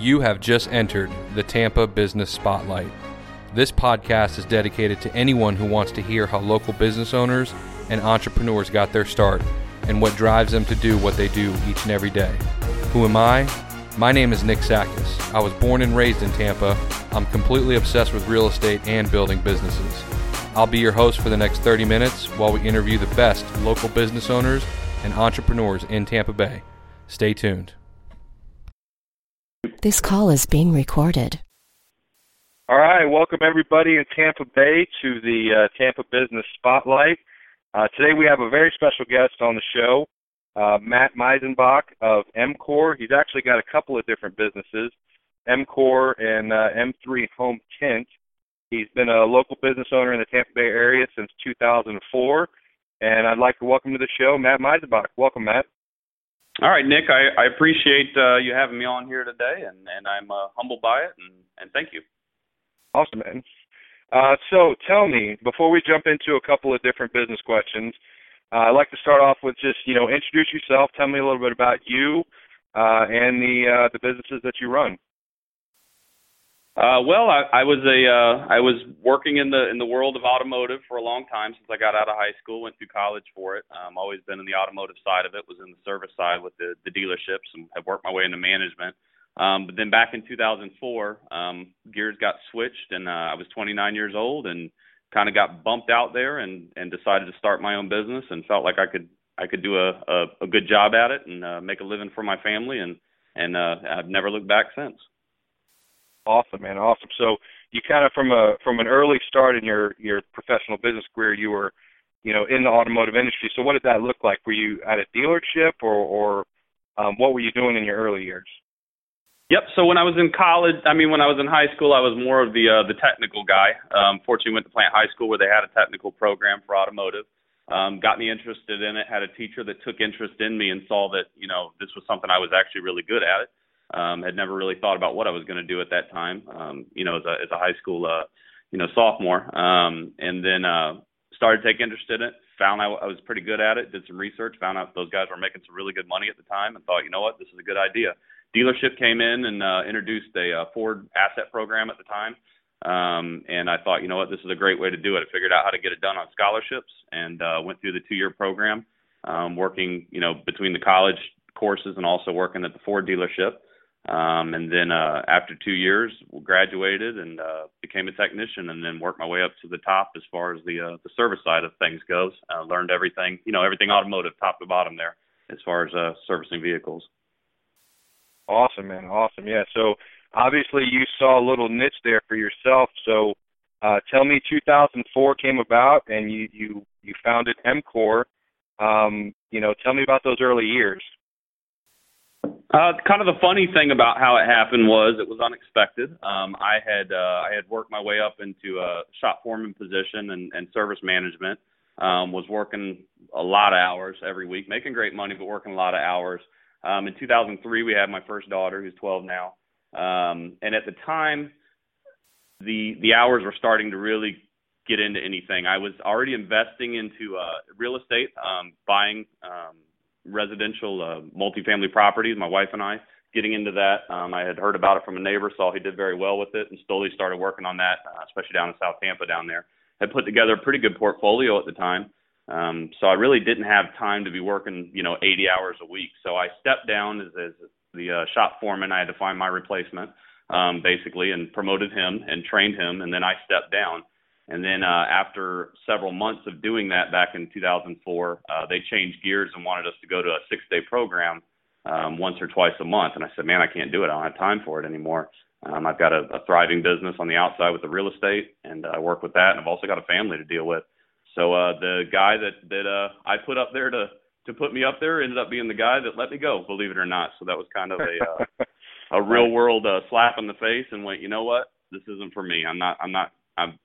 You have just entered the Tampa Business Spotlight. This podcast is dedicated to anyone who wants to hear how local business owners and entrepreneurs got their start and what drives them to do what they do each and every day. Who am I? My name is Nick Sakis. I was born and raised in Tampa. I'm completely obsessed with real estate and building businesses. I'll be your host for the next 30 minutes while we interview the best local business owners and entrepreneurs in Tampa Bay. Stay tuned. This call is being recorded. All right, welcome everybody in Tampa Bay to the uh, Tampa Business Spotlight. Uh, today we have a very special guest on the show, uh, Matt Meisenbach of MCOR. He's actually got a couple of different businesses, MCOR and uh, M3 Home Tint. He's been a local business owner in the Tampa Bay area since 2004, and I'd like to welcome to the show Matt Meisenbach. Welcome, Matt. All right, Nick. I, I appreciate uh, you having me on here today, and, and I'm uh, humbled by it, and, and thank you. Awesome, man. Uh, so tell me, before we jump into a couple of different business questions, uh, I'd like to start off with just, you know, introduce yourself. Tell me a little bit about you uh, and the uh, the businesses that you run. Uh, well, I, I was a uh, I was working in the in the world of automotive for a long time since I got out of high school. Went through college for it. Um, always been in the automotive side of it. Was in the service side with the the dealerships and have worked my way into management. Um, but then back in 2004, um, gears got switched, and uh, I was 29 years old, and kind of got bumped out there, and and decided to start my own business, and felt like I could I could do a a, a good job at it and uh, make a living for my family, and and uh, I've never looked back since. Awesome, man. Awesome. So you kind of from a from an early start in your your professional business career, you were, you know, in the automotive industry. So what did that look like? Were you at a dealership, or or um, what were you doing in your early years? Yep. So when I was in college, I mean, when I was in high school, I was more of the uh, the technical guy. Um, fortunately, went to Plant High School where they had a technical program for automotive. Um, got me interested in it. Had a teacher that took interest in me and saw that you know this was something I was actually really good at it. Um, had never really thought about what I was going to do at that time. Um, you know, as a as a high school, uh, you know, sophomore, um, and then uh, started to take interest in it. Found I, I was pretty good at it. Did some research. Found out those guys were making some really good money at the time, and thought, you know what, this is a good idea. Dealership came in and uh, introduced a uh, Ford asset program at the time. Um, and I thought, you know what, this is a great way to do it. I figured out how to get it done on scholarships and uh, went through the two-year program, um, working, you know, between the college courses and also working at the Ford dealership. Um, and then uh, after two years, graduated and uh, became a technician, and then worked my way up to the top as far as the uh, the service side of things goes. Uh, learned everything, you know, everything automotive, top to bottom there, as far as uh, servicing vehicles. Awesome, man. Awesome. Yeah. So obviously you saw a little niche there for yourself. So uh, tell me, 2004 came about, and you you you founded MCOR. Um, you know, tell me about those early years. Uh, kind of the funny thing about how it happened was it was unexpected. Um, I had uh, I had worked my way up into a shop foreman position and, and service management. Um, was working a lot of hours every week, making great money, but working a lot of hours. Um, in 2003, we had my first daughter, who's 12 now, um, and at the time, the the hours were starting to really get into anything. I was already investing into uh, real estate, um, buying um, residential uh, multifamily properties. My wife and I getting into that. Um, I had heard about it from a neighbor, saw he did very well with it, and slowly started working on that, uh, especially down in South Tampa down there. Had put together a pretty good portfolio at the time. Um, so I really didn't have time to be working, you know, 80 hours a week. So I stepped down as, as the uh, shop foreman. I had to find my replacement, um, basically, and promoted him and trained him, and then I stepped down. And then uh, after several months of doing that back in 2004, uh, they changed gears and wanted us to go to a six-day program um, once or twice a month. And I said, man, I can't do it. I don't have time for it anymore. Um, I've got a, a thriving business on the outside with the real estate, and uh, I work with that, and I've also got a family to deal with. So uh, the guy that that uh, I put up there to to put me up there ended up being the guy that let me go, believe it or not. So that was kind of a uh, a real world uh, slap in the face, and went, you know what, this isn't for me. I'm not. I'm not.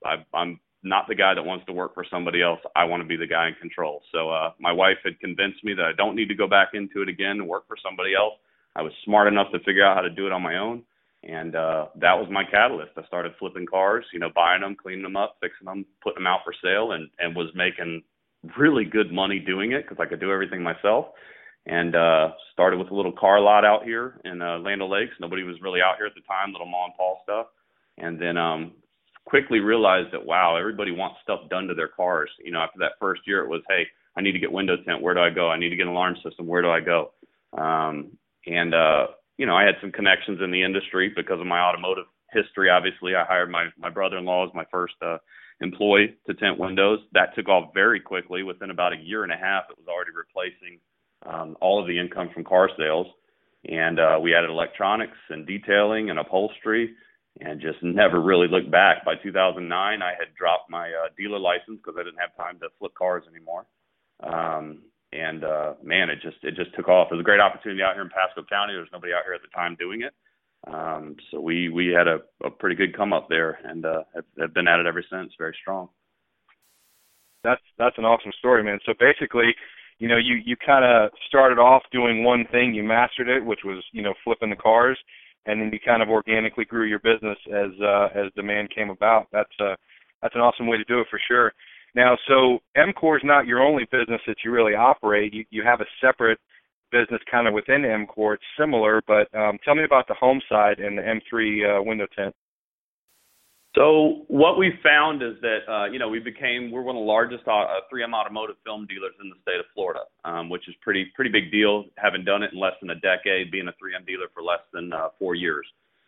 I'm. I'm not the guy that wants to work for somebody else. I want to be the guy in control. So uh, my wife had convinced me that I don't need to go back into it again and work for somebody else. I was smart enough to figure out how to do it on my own, and uh, that was my catalyst. I started flipping cars, you know, buying them, cleaning them up, fixing them, putting them out for sale, and and was making really good money doing it because I could do everything myself. and uh, started with a little car lot out here in uh, Land O'Lakes. Nobody was really out here at the time, little mom and Paul stuff, and then um, quickly realized that wow, everybody wants stuff done to their cars. You know, after that first year, it was hey, I need to get window tint. Where do I go? I need to get an alarm system. Where do I go? Um, and uh, you know, I had some connections in the industry because of my automotive history. Obviously, I hired my my brother-in-law as my first uh, employee to tint windows. That took off very quickly. Within about a year and a half, it was already replacing um, all of the income from car sales. And uh, we added electronics and detailing and upholstery and just never really looked back. By 2009, I had dropped my uh, dealer license because I didn't have time to flip cars anymore. Um, and uh, man, it just it just took off. It was a great opportunity out here in Pasco County. There was nobody out here at the time doing it, um, so we we had a, a pretty good come up there, and uh, have, have been at it ever since. Very strong. That's that's an awesome story, man. So basically, you know, you you kind of started off doing one thing, you mastered it, which was you know flipping the cars, and then you kind of organically grew your business as uh, as demand came about. That's uh, that's an awesome way to do it for sure. Now, so MCOR is not your only business that you really operate. You you have a separate business kind of within MCOR. It's similar, but um, tell me about the home side and the M3 uh, window tint. So what we found is that uh, you know we became we're one of the largest uh, 3M automotive film dealers in the state of Florida, um, which is pretty pretty big deal. Having done it in less than a decade, being a 3M dealer for less than uh, four years,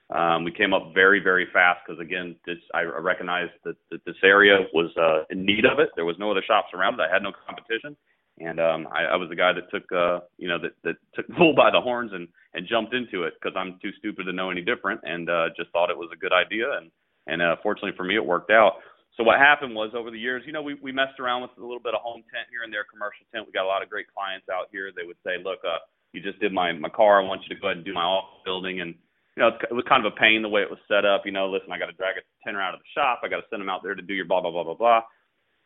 um, we came up very very fast because again, this, I recognized that, that this area was uh, in need of it. There was no other shops around it. I had no competition, and um, I, I was the guy that took uh, you know that that took the bull by the horns and and jumped into it because I'm too stupid to know any different, and uh, just thought it was a good idea and and uh, fortunately for me, it worked out. So what happened was over the years, you know, we we messed around with a little bit of home tent here and there, commercial tent. We got a lot of great clients out here. They would say, look, uh, you just did my my car. I want you to go ahead and do my office building. And you know, it was kind of a pain the way it was set up. You know, listen, I got to drag a tenner out of the shop. I got to send them out there to do your blah blah blah blah blah.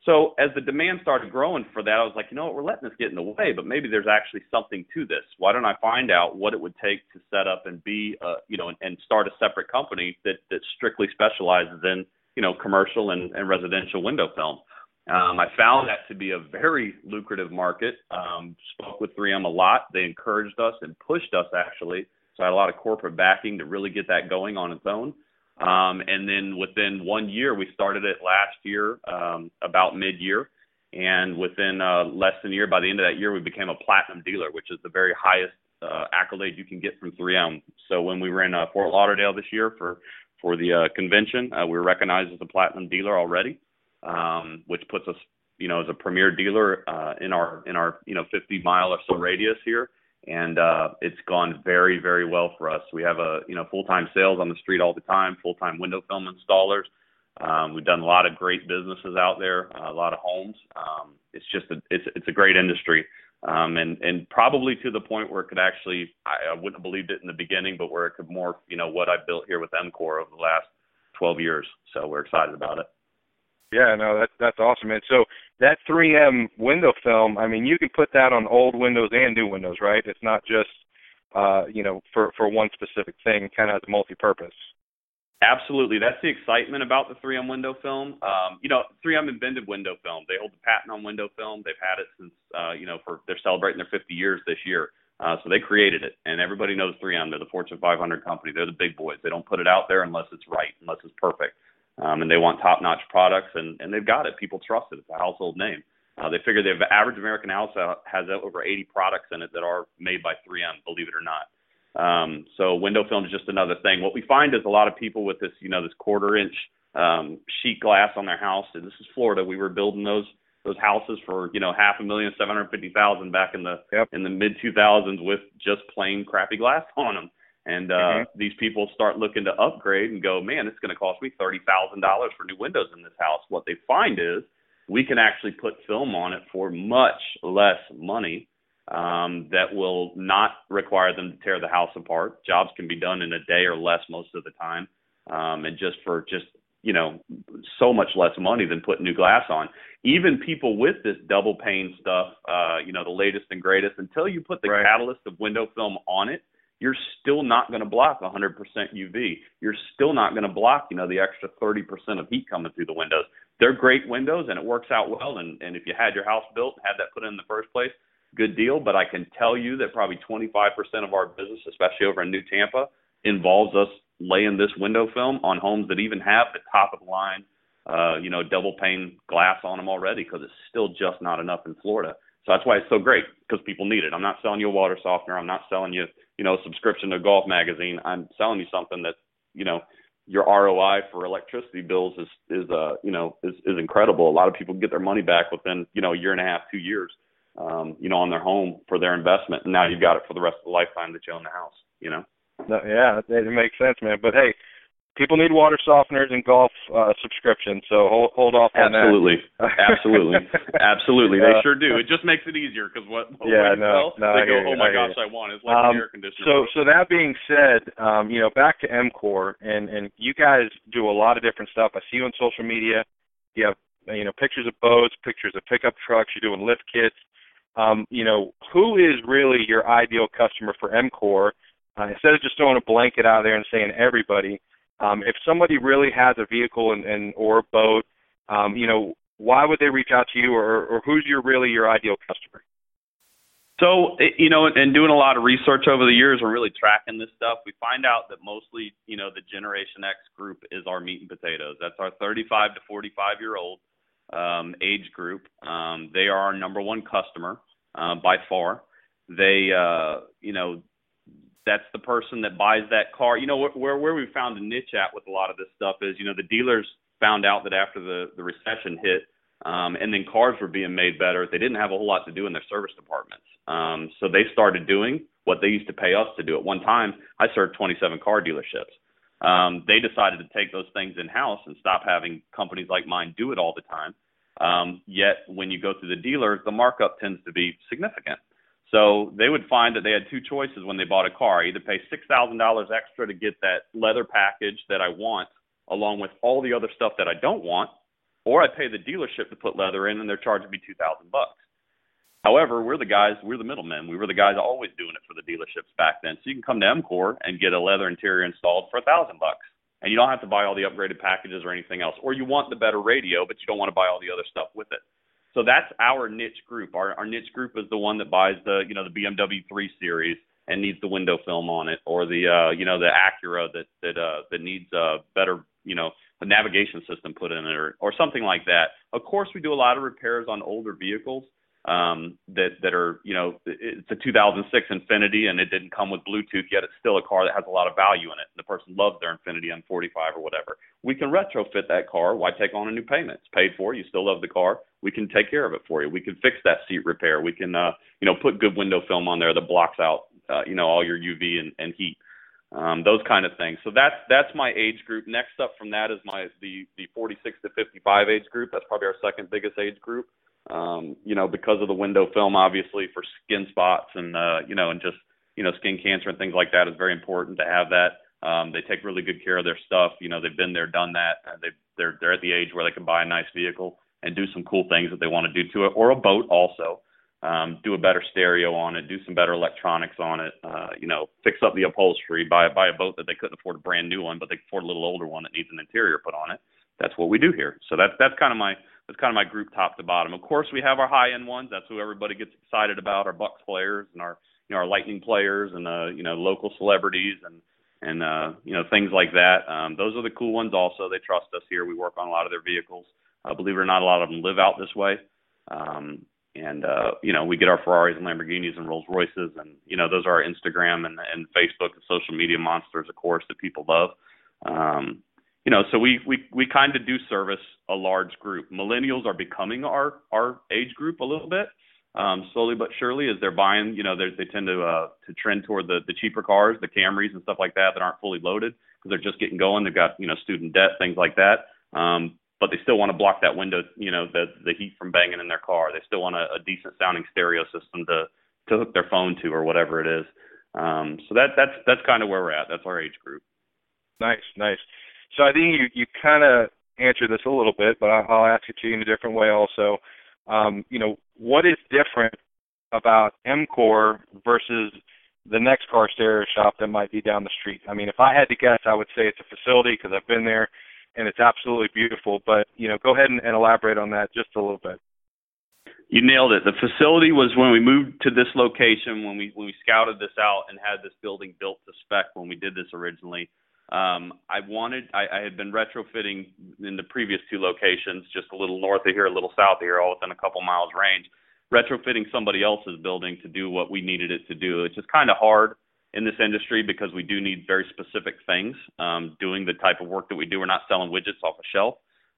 So as the demand started growing for that, I was like, you know what, we're letting this get in the way, but maybe there's actually something to this. Why don't I find out what it would take to set up and be, uh, you know, and, and start a separate company that that strictly specializes in, you know, commercial and, and residential window film. Um, I found that to be a very lucrative market. Um, spoke with 3M a lot. They encouraged us and pushed us actually. So I had a lot of corporate backing to really get that going on its own. Um, and then within one year, we started it last year, um, about mid year. And within uh, less than a year, by the end of that year, we became a platinum dealer, which is the very highest uh, accolade you can get from 3M. So when we were in uh, Fort Lauderdale this year for for the uh, convention, uh, we were recognized as a platinum dealer already, um, which puts us, you know, as a premier dealer uh, in our in our you know 50 mile or so radius here and uh, it's gone very, very well for us. We have a you know full-time sales on the street all the time, full-time window film installers. Um, we've done a lot of great businesses out there, uh, a lot of homes. Um, it's just a, it's it's a great industry, um, and and probably to the point where it could actually I, I wouldn't have believed it in the beginning, but where it could morph you know what I built here with MCOR over the last 12 years. So we're excited about it. Yeah, no, that's that's awesome, man. So that 3M window film, I mean, you can put that on old windows and new windows, right? It's not just uh, you know, for for one specific thing. Kind of has a multi-purpose. Absolutely, that's the excitement about the 3M window film. Um, you know, 3M invented window film. They hold the patent on window film. They've had it since uh, you know for they're celebrating their 50 years this year. Uh, so they created it, and everybody knows 3M. They're the Fortune 500 company. They're the big boys. They don't put it out there unless it's right, unless it's perfect um, and they want top-notch products, and, and they've got it. People trust it. It's a household name. Uh, they figure the average American house has over 80 products in it that are made by 3M, believe it or not. Um, so window film is just another thing. What we find is a lot of people with this, you know, this quarter inch um, sheet glass on their house. And this is Florida. We were building those those houses for you know half a million, seven hundred fifty thousand back in the yep. in the mid 2000s with just plain crappy glass on them. And uh, mm-hmm. these people start looking to upgrade and go, man, it's going to cost me thirty thousand dollars for new windows in this house. What they find is we can actually put film on it for much less money um, that will not require them to tear the house apart. Jobs can be done in a day or less most of the time, um, and just for just you know so much less money than putting new glass on. Even people with this double pane stuff, uh, you know, the latest and greatest, until you put the right. catalyst of window film on it you're still not going to block 100% UV. You're still not going to block, you know, the extra 30% of heat coming through the windows. They're great windows and it works out well. And, and if you had your house built and had that put in, in the first place, good deal. But I can tell you that probably 25% of our business, especially over in New Tampa, involves us laying this window film on homes that even have the top of the line, uh, you know, double pane glass on them already because it's still just not enough in Florida. So that's why it's so great because people need it. I'm not selling you a water softener. I'm not selling you, you know, subscription to golf magazine. I'm selling you something that, you know, your ROI for electricity bills is is uh you know is is incredible. A lot of people get their money back within you know a year and a half, two years, um, you know, on their home for their investment, and now you've got it for the rest of the lifetime that you own the house. You know. No, yeah, it makes sense, man. But hey, people need water softeners and golf uh, subscriptions, so hold hold off on absolutely. that. Absolutely, absolutely, absolutely. They uh, sure do. It just makes it easier because what? Yeah, no, no. They go, oh my gosh, I want it. It's like um, an air conditioner. So, so that being said, um, you know, back to MCOR, and and you guys do a lot of different stuff. I see you on social media. You have you know pictures of boats, pictures of pickup trucks. You're doing lift kits. Um, you know, who is really your ideal customer for MCOR? Uh, instead of just throwing a blanket out there and saying everybody, um, if somebody really has a vehicle and, and or a boat, um, you know, why would they reach out to you, or, or who's your really your ideal customer? So, you know, and doing a lot of research over the years, we're really tracking this stuff. We find out that mostly, you know, the Generation X group is our meat and potatoes. That's our 35 to 45 year old um, age group. Um, they are our number one customer uh, by far. They, uh, you know, that's the person that buys that car. You know where where we found a niche at with a lot of this stuff is you know the dealers found out that after the the recession hit, um, and then cars were being made better, they didn't have a whole lot to do in their service departments. Um, so they started doing what they used to pay us to do. At one time, I served 27 car dealerships. Um, they decided to take those things in house and stop having companies like mine do it all the time. Um, yet when you go through the dealer, the markup tends to be significant. So they would find that they had two choices when they bought a car: either pay six thousand dollars extra to get that leather package that I want, along with all the other stuff that I don't want, or I pay the dealership to put leather in, and they're charging me two thousand bucks. However, we're the guys, we're the middlemen. We were the guys always doing it for the dealerships back then. So you can come to MCOR and get a leather interior installed for a thousand bucks, and you don't have to buy all the upgraded packages or anything else. Or you want the better radio, but you don't want to buy all the other stuff with it. So that's our niche group. Our our niche group is the one that buys the you know the BMW 3 Series and needs the window film on it, or the uh, you know the Acura that that uh, that needs a better you know a navigation system put in it, or or something like that. Of course, we do a lot of repairs on older vehicles um, that that are you know it's a 2006 Infiniti and it didn't come with Bluetooth yet. It's still a car that has a lot of value in it. And the person loves their Infiniti M45 or whatever. We can retrofit that car. Why take on a new payment? It's paid for. You still love the car. We can take care of it for you. We can fix that seat repair. We can uh, you know put good window film on there that blocks out uh, you know all your UV and, and heat. Um, those kind of things. So that's that's my age group. Next up from that is my the the 46 to 55 age group. That's probably our second biggest age group um, you know, because of the window film, obviously for skin spots and uh, you know, and just you know, skin cancer and things like that is very important to have that. Um, they take really good care of their stuff. You know, they've been there, done that. They they're they're at the age where they can buy a nice vehicle and do some cool things that they want to do to it, or a boat also. Um, do a better stereo on it, do some better electronics on it, uh, you know, fix up the upholstery, buy buy a boat that they couldn't afford a brand new one, but they afford a little older one that needs an interior put on it. That's what we do here. So that's that's kind of my that's kind of my group top to bottom. Of course, we have our high end ones. That's who everybody gets excited about. Our Bucks players and our you know our Lightning players and uh, you know local celebrities and and uh, you know things like that. Um, those are the cool ones. Also, they trust us here. We work on a lot of their vehicles. Uh, believe it or not, a lot of them live out this way. Um, and uh, you know we get our Ferraris and Lamborghinis and Rolls Royces, and you know those are our Instagram and, and Facebook and social media monsters, of course, that people love. Um, you know, so we we we kind of do service a large group. Millennials are becoming our our age group a little bit, um, slowly but surely, as they're buying. You know, they tend to uh, to trend toward the the cheaper cars, the Camrys and stuff like that that aren't fully loaded because they're just getting going. They've got you know student debt, things like that. Um, but they still want to block that window, you know, the the heat from banging in their car. They still want a, a decent sounding stereo system to to hook their phone to or whatever it is. Um, so that that's that's kind of where we're at. That's our age group. Nice, nice. So I think you you kind of answered this a little bit, but I'll ask it to you in a different way also. Um, you know, what is different about MCOR versus the next car stereo shop that might be down the street? I mean, if I had to guess, I would say it's a facility because I've been there and it's absolutely beautiful. But you know, go ahead and, and elaborate on that just a little bit. You nailed it. The facility was when we moved to this location, when we when we scouted this out and had this building built to spec when we did this originally. Um, I wanted I, I had been retrofitting in the previous two locations, just a little north of here, a little south of here, all within a couple miles range, retrofitting somebody else's building to do what we needed it to do. It's just kind of hard in this industry because we do need very specific things. Um, doing the type of work that we do, we're not selling widgets off a shelf.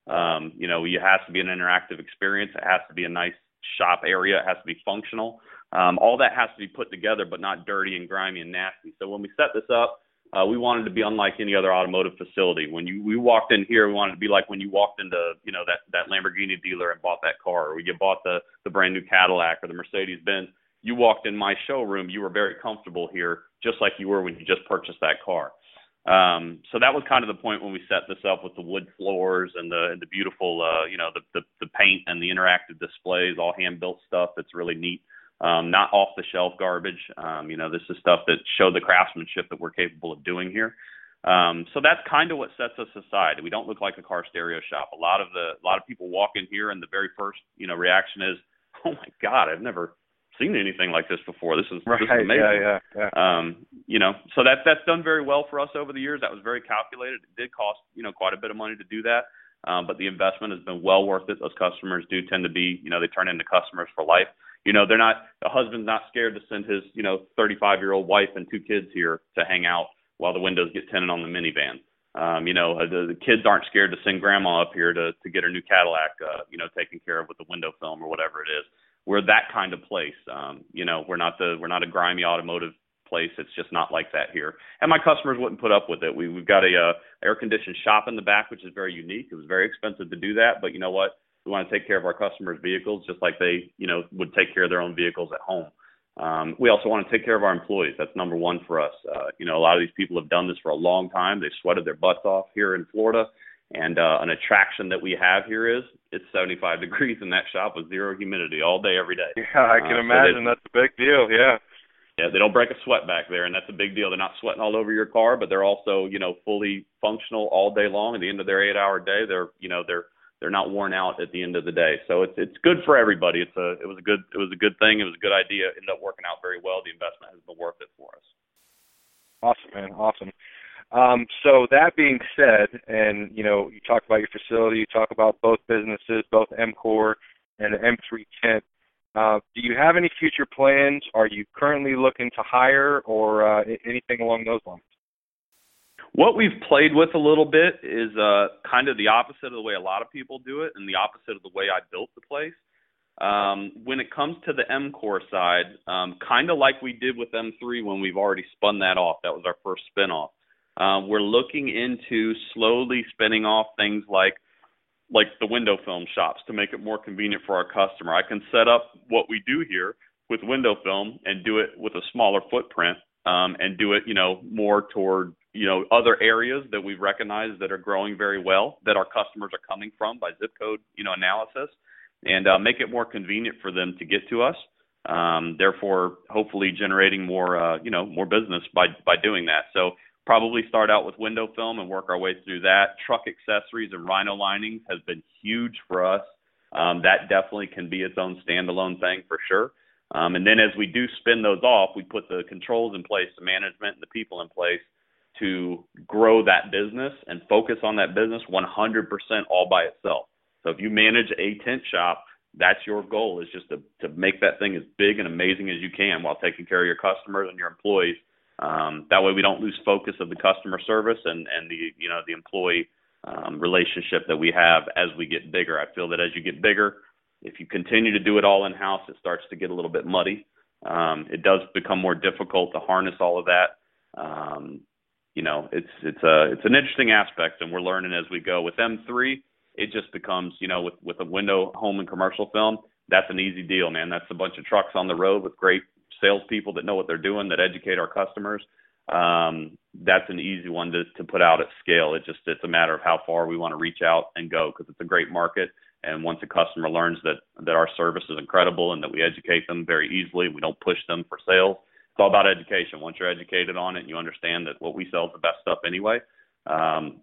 Um, you know, it has to be an interactive experience. It has to be a nice shop area. It has to be functional. Um, all that has to be put together, but not dirty and grimy and nasty. So when we set this up, uh, we wanted to be unlike any other automotive facility. When you we walked in here, we wanted to be like when you walked into you know that that Lamborghini dealer and bought that car, or you bought the the brand new Cadillac or the Mercedes Benz. You walked in my showroom, you were very comfortable here, just like you were when you just purchased that car. Um, so that was kind of the point when we set this up with the wood floors and the and the beautiful, uh, you know, the, the the paint and the interactive displays, all hand built stuff that's really neat. Um, not off the shelf garbage. Um, you know, this is stuff that showed the craftsmanship that we're capable of doing here. Um, so that's kind of what sets us aside. We don't look like a car stereo shop. A lot of the a lot of people walk in here and the very first you know reaction is, "Oh my God, I've never seen anything like this before. This is, right. this is amazing. Yeah, yeah, yeah. Um, you know, so that that's done very well for us over the years. That was very calculated. It did cost you know quite a bit of money to do that, um, but the investment has been well worth it. Those customers do tend to be, you know, they turn into customers for life. You know, they're not. The husband's not scared to send his, you know, 35 year old wife and two kids here to hang out while the windows get tinted on the minivan. Um, you know, the, the kids aren't scared to send grandma up here to to get her new Cadillac, uh, you know, taken care of with the window film or whatever it is we're that kind of place. Um, you know, we're not the we're not a grimy automotive place. It's just not like that here. And my customers wouldn't put up with it. We we've got a uh, air conditioned shop in the back, which is very unique. It was very expensive to do that, but you know what? We want to take care of our customers' vehicles just like they you know would take care of their own vehicles at home. Um, we also want to take care of our employees. That's number one for us. Uh, you know, a lot of these people have done this for a long time. They've sweated their butts off here in Florida. And uh, an attraction that we have here is it's 75 degrees in that shop with zero humidity all day, every day. Yeah, I can uh, imagine so that's a big deal. Yeah. Yeah, they don't break a sweat back there, and that's a big deal. They're not sweating all over your car, but they're also, you know, fully functional all day long. At the end of their eight-hour day, they're, you know, they're they're not worn out at the end of the day. So it's it's good for everybody. It's a it was a good it was a good thing. It was a good idea. It ended up working out very well. The investment has been worth it for us. Awesome, man. Awesome. Um, so that being said, and you know, you talk about your facility, you talk about both businesses, both MCOR and M3 Tint. Uh, do you have any future plans? Are you currently looking to hire or uh, anything along those lines? What we've played with a little bit is uh, kind of the opposite of the way a lot of people do it, and the opposite of the way I built the place. Um, when it comes to the MCOR side, um, kind of like we did with M3 when we've already spun that off. That was our first spinoff. Um, we're looking into slowly spinning off things like like the window film shops to make it more convenient for our customer. I can set up what we do here with window film and do it with a smaller footprint um, and do it, you know, more toward you know other areas that we've recognized that are growing very well that our customers are coming from by zip code, you know, analysis, and uh, make it more convenient for them to get to us. Um, therefore, hopefully generating more, uh, you know, more business by by doing that. So probably start out with window film and work our way through that. Truck accessories and rhino linings has been huge for us. Um, that definitely can be its own standalone thing for sure. Um, and then as we do spin those off, we put the controls in place, the management and the people in place to grow that business and focus on that business 100% all by itself. So if you manage a tent shop, that's your goal is just to, to make that thing as big and amazing as you can while taking care of your customers and your employees um, that way, we don't lose focus of the customer service and and the you know the employee um, relationship that we have as we get bigger. I feel that as you get bigger, if you continue to do it all in house, it starts to get a little bit muddy. Um, it does become more difficult to harness all of that. Um, you know, it's it's a it's an interesting aspect, and we're learning as we go. With M3, it just becomes you know with with a window home and commercial film, that's an easy deal, man. That's a bunch of trucks on the road with great salespeople that know what they're doing, that educate our customers, um, that's an easy one to, to put out at scale. It just it's a matter of how far we want to reach out and go because it's a great market. And once a customer learns that that our service is incredible and that we educate them very easily, we don't push them for sales. It's all about education. Once you're educated on it, and you understand that what we sell is the best stuff anyway. Um,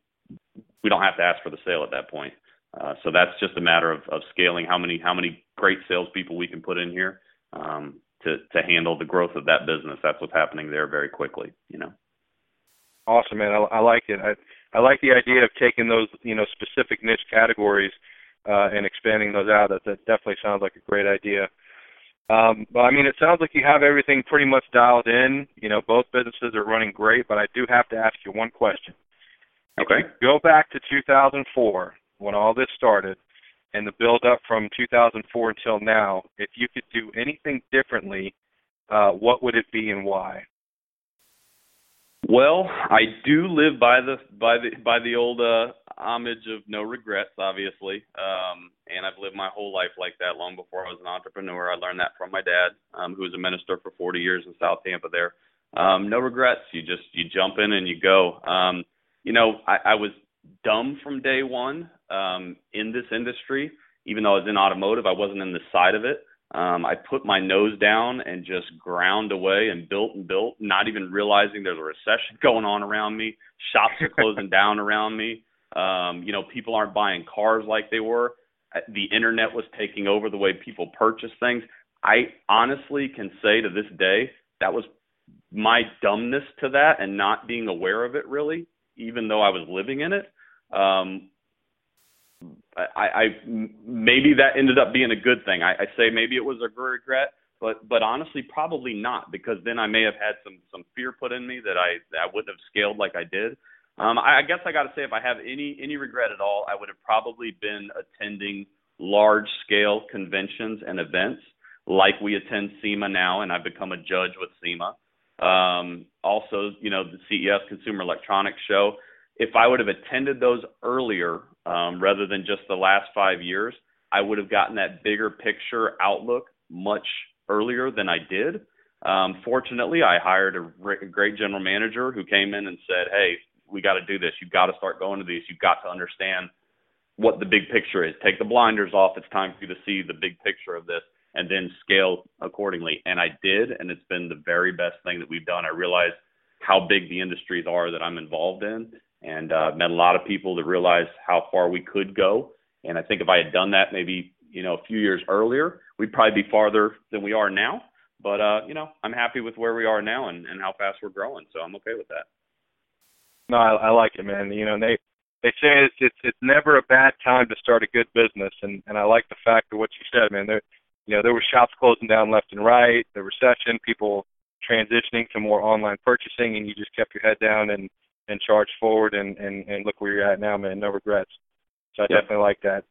we don't have to ask for the sale at that point. Uh, so that's just a matter of, of scaling how many how many great salespeople we can put in here um, to to handle the growth of that business. That's what's happening there very quickly. You know. Awesome, man. I, I like it. I I like the idea of taking those you know specific niche categories uh, and expanding those out. That, that definitely sounds like a great idea. Um, but I mean, it sounds like you have everything pretty much dialed in. You know, both businesses are running great. But I do have to ask you one question. Okay. go back to 2004 when all this started, and the build up from 2004 until now. If you could do anything differently, uh, what would it be and why? Well, I do live by the by the by the old uh homage of no regrets, obviously. Um and I've lived my whole life like that long before I was an entrepreneur. I learned that from my dad, um, who was a minister for forty years in South Tampa there. Um, no regrets. You just you jump in and you go. Um, you know, I, I was dumb from day one um in this industry. Even though I was in automotive, I wasn't in the side of it. Um, I put my nose down and just ground away and built and built, not even realizing there's a recession going on around me. Shops are closing down around me. Um, you know, people aren't buying cars like they were. Uh, the internet was taking over the way people purchase things. I honestly can say to this day that was my dumbness to that and not being aware of it really, even though I was living in it. Um, I, I maybe that ended up being a good thing. I, I say maybe it was a regret, but but honestly, probably not because then I may have had some some fear put in me that I that I wouldn't have scaled like I did. Um, I, I guess I got to say, if I have any any regret at all, I would have probably been attending large scale conventions and events like we attend SEMA now, and I've become a judge with SEMA. Um, also, you know, the CES Consumer Electronics Show. If I would have attended those earlier, um, rather than just the last five years, I would have gotten that bigger picture outlook much earlier than I did. Um, fortunately, I hired a, a great general manager who came in and said, "Hey, we got to do this. You've got to start going to these. You've got to understand what the big picture is. Take the blinders off. It's time for you to see the big picture of this, and then scale accordingly." And I did, and it's been the very best thing that we've done. I realized how big the industries are that I'm involved in, and uh, met a lot of people that realized how far we could go. And I think if I had done that maybe you know a few years earlier, we'd probably be farther than we are now. But uh, you know, I'm happy with where we are now and, and how fast we're growing, so I'm okay with that. No, I, I like it, man. You know, they they say it's it's it's never a bad time to start a good business, and and I like the fact of what you said, man. There, you know, there were shops closing down left and right, the recession, people transitioning to more online purchasing, and you just kept your head down and and charge forward and and and look where you're at now, man. No regrets. So I yep. definitely like that.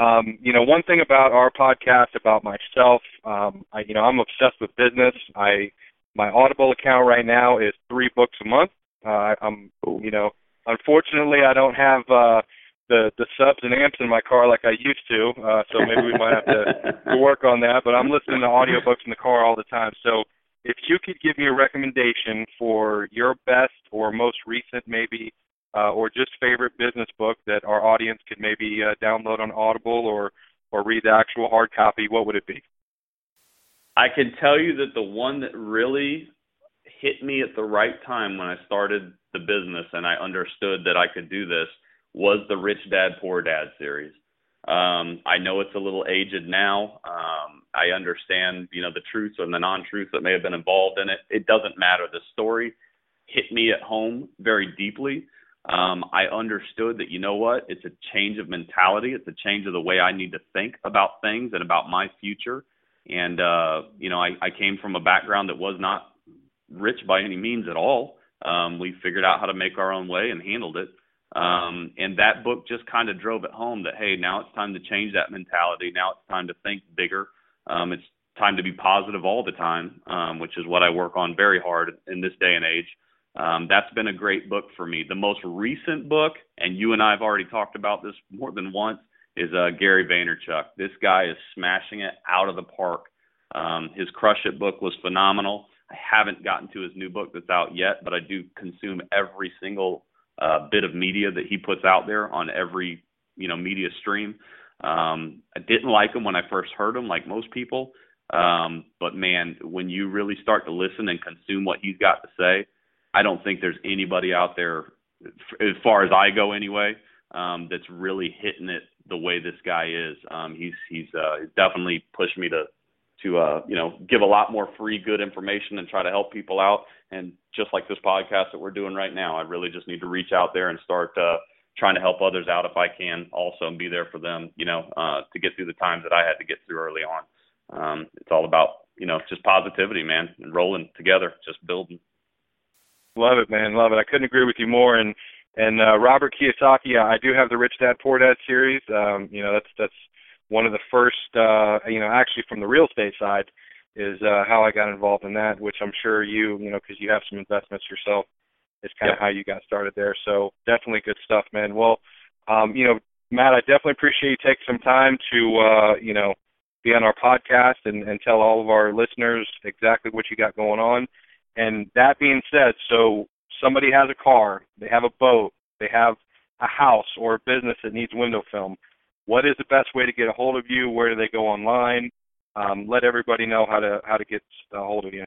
Um, you know, one thing about our podcast, about myself, um, I, you know, I'm obsessed with business. I my Audible account right now is three books a month. Uh, I'm, you know, unfortunately, I don't have uh, the the subs and amps in my car like I used to. Uh, so maybe we might have to, to work on that. But I'm listening to audiobooks in the car all the time. So if you could give me a recommendation for your best or most recent, maybe, uh, or just favorite business book that our audience could maybe uh, download on Audible or or read the actual hard copy, what would it be? I can tell you that the one that really hit me at the right time when I started the business and I understood that I could do this was the Rich Dad Poor Dad series. Um, I know it's a little aged now. Um, I understand, you know, the truths and the non-truths that may have been involved in it. It doesn't matter. The story hit me at home very deeply. Um, I understood that, you know what, it's a change of mentality. It's a change of the way I need to think about things and about my future. And, uh, you know, I, I came from a background that was not rich by any means at all. Um, we figured out how to make our own way and handled it. Um, and that book just kind of drove it home that, hey, now it's time to change that mentality. Now it's time to think bigger. Um, it's time to be positive all the time, um, which is what I work on very hard in this day and age. Um, that's been a great book for me. The most recent book, and you and I have already talked about this more than once, is uh, Gary Vaynerchuk. This guy is smashing it out of the park. Um, his Crush It book was phenomenal. I haven't gotten to his new book that's out yet, but I do consume every single uh, bit of media that he puts out there on every you know media stream. Um, I didn't like him when I first heard him, like most people. Um, but man, when you really start to listen and consume what he's got to say, I don't think there's anybody out there, as far as I go anyway, um, that's really hitting it the way this guy is. Um, he's he's uh, definitely pushed me to to uh, you know give a lot more free good information and try to help people out. And just like this podcast that we're doing right now, I really just need to reach out there and start uh, trying to help others out if I can also and be there for them. You know, uh, to get through the times that I had to get through early on. Um, it's all about you know just positivity, man, and rolling together, just building. Love it, man. Love it. I couldn't agree with you more. And and uh, Robert Kiyosaki, I do have the Rich Dad Poor Dad series. Um, you know, that's that's one of the first, uh, you know, actually from the real estate side, is uh, how I got involved in that, which I'm sure you, you know, because you have some investments yourself, is kind of how you got started there. So definitely good stuff, man. Well, um, you know, Matt, I definitely appreciate you taking some time to, uh, you know, be on our podcast and, and tell all of our listeners exactly what you got going on. And that being said, so somebody has a car, they have a boat, they have a house or a business that needs window film what is the best way to get a hold of you? Where do they go online? Um, let everybody know how to how to get a hold of you.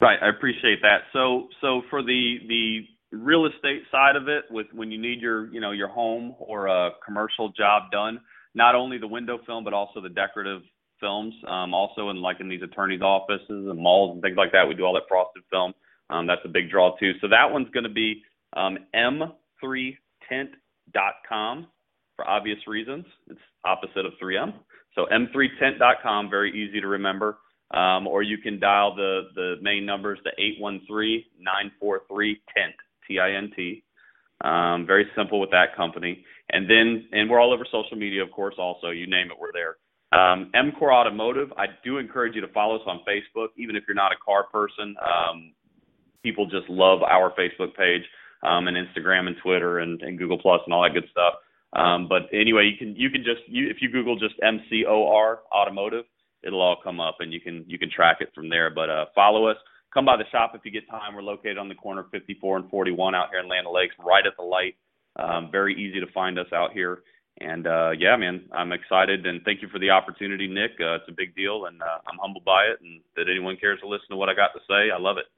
Right, I appreciate that. So so for the the real estate side of it, with when you need your you know your home or a commercial job done, not only the window film but also the decorative films. Um, also in like in these attorneys' offices and malls and things like that, we do all that frosted film. Um, that's a big draw too. So that one's going to be um, m3tint.com for obvious reasons. It's opposite of 3M. So m3tint.com, very easy to remember. Um, or you can dial the the main numbers, the 813-943-TINT, T-I-N-T. Um, very simple with that company. And then, and we're all over social media, of course, also. You name it, we're there. Um, MCOR Automotive, I do encourage you to follow us on Facebook, even if you're not a car person. Um, people just love our Facebook page um, and Instagram and Twitter and, and Google Plus and all that good stuff. Um, but anyway, you can you can just you, if you Google just MCOR Automotive, it'll all come up and you can you can track it from there. But uh, follow us. Come by the shop if you get time. We're located on the corner of 54 and 41 out here in Land Lakes, right at the light. Um, very easy to find us out here. And uh, yeah, man, I'm excited and thank you for the opportunity, Nick. Uh, it's a big deal, and uh, I'm humbled by it. And that anyone cares to listen to what I got to say, I love it.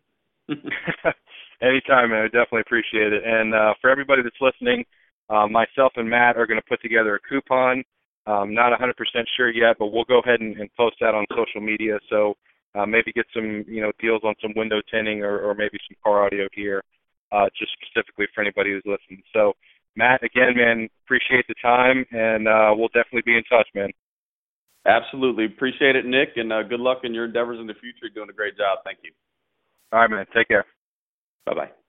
Anytime, man. I definitely appreciate it. And uh, for everybody that's listening, uh, myself and Matt are going to put together a coupon. Um, not 100% sure yet, but we'll go ahead and, and post that on social media. So uh, maybe get some you know deals on some window tinting or, or maybe some car audio gear, uh, just specifically for anybody who's listening. So Matt, again, man, appreciate the time, and uh, we'll definitely be in touch, man. Absolutely, appreciate it, Nick, and uh, good luck in your endeavors in the future. You're doing a great job. Thank you. All right, man. Take care. Bye bye.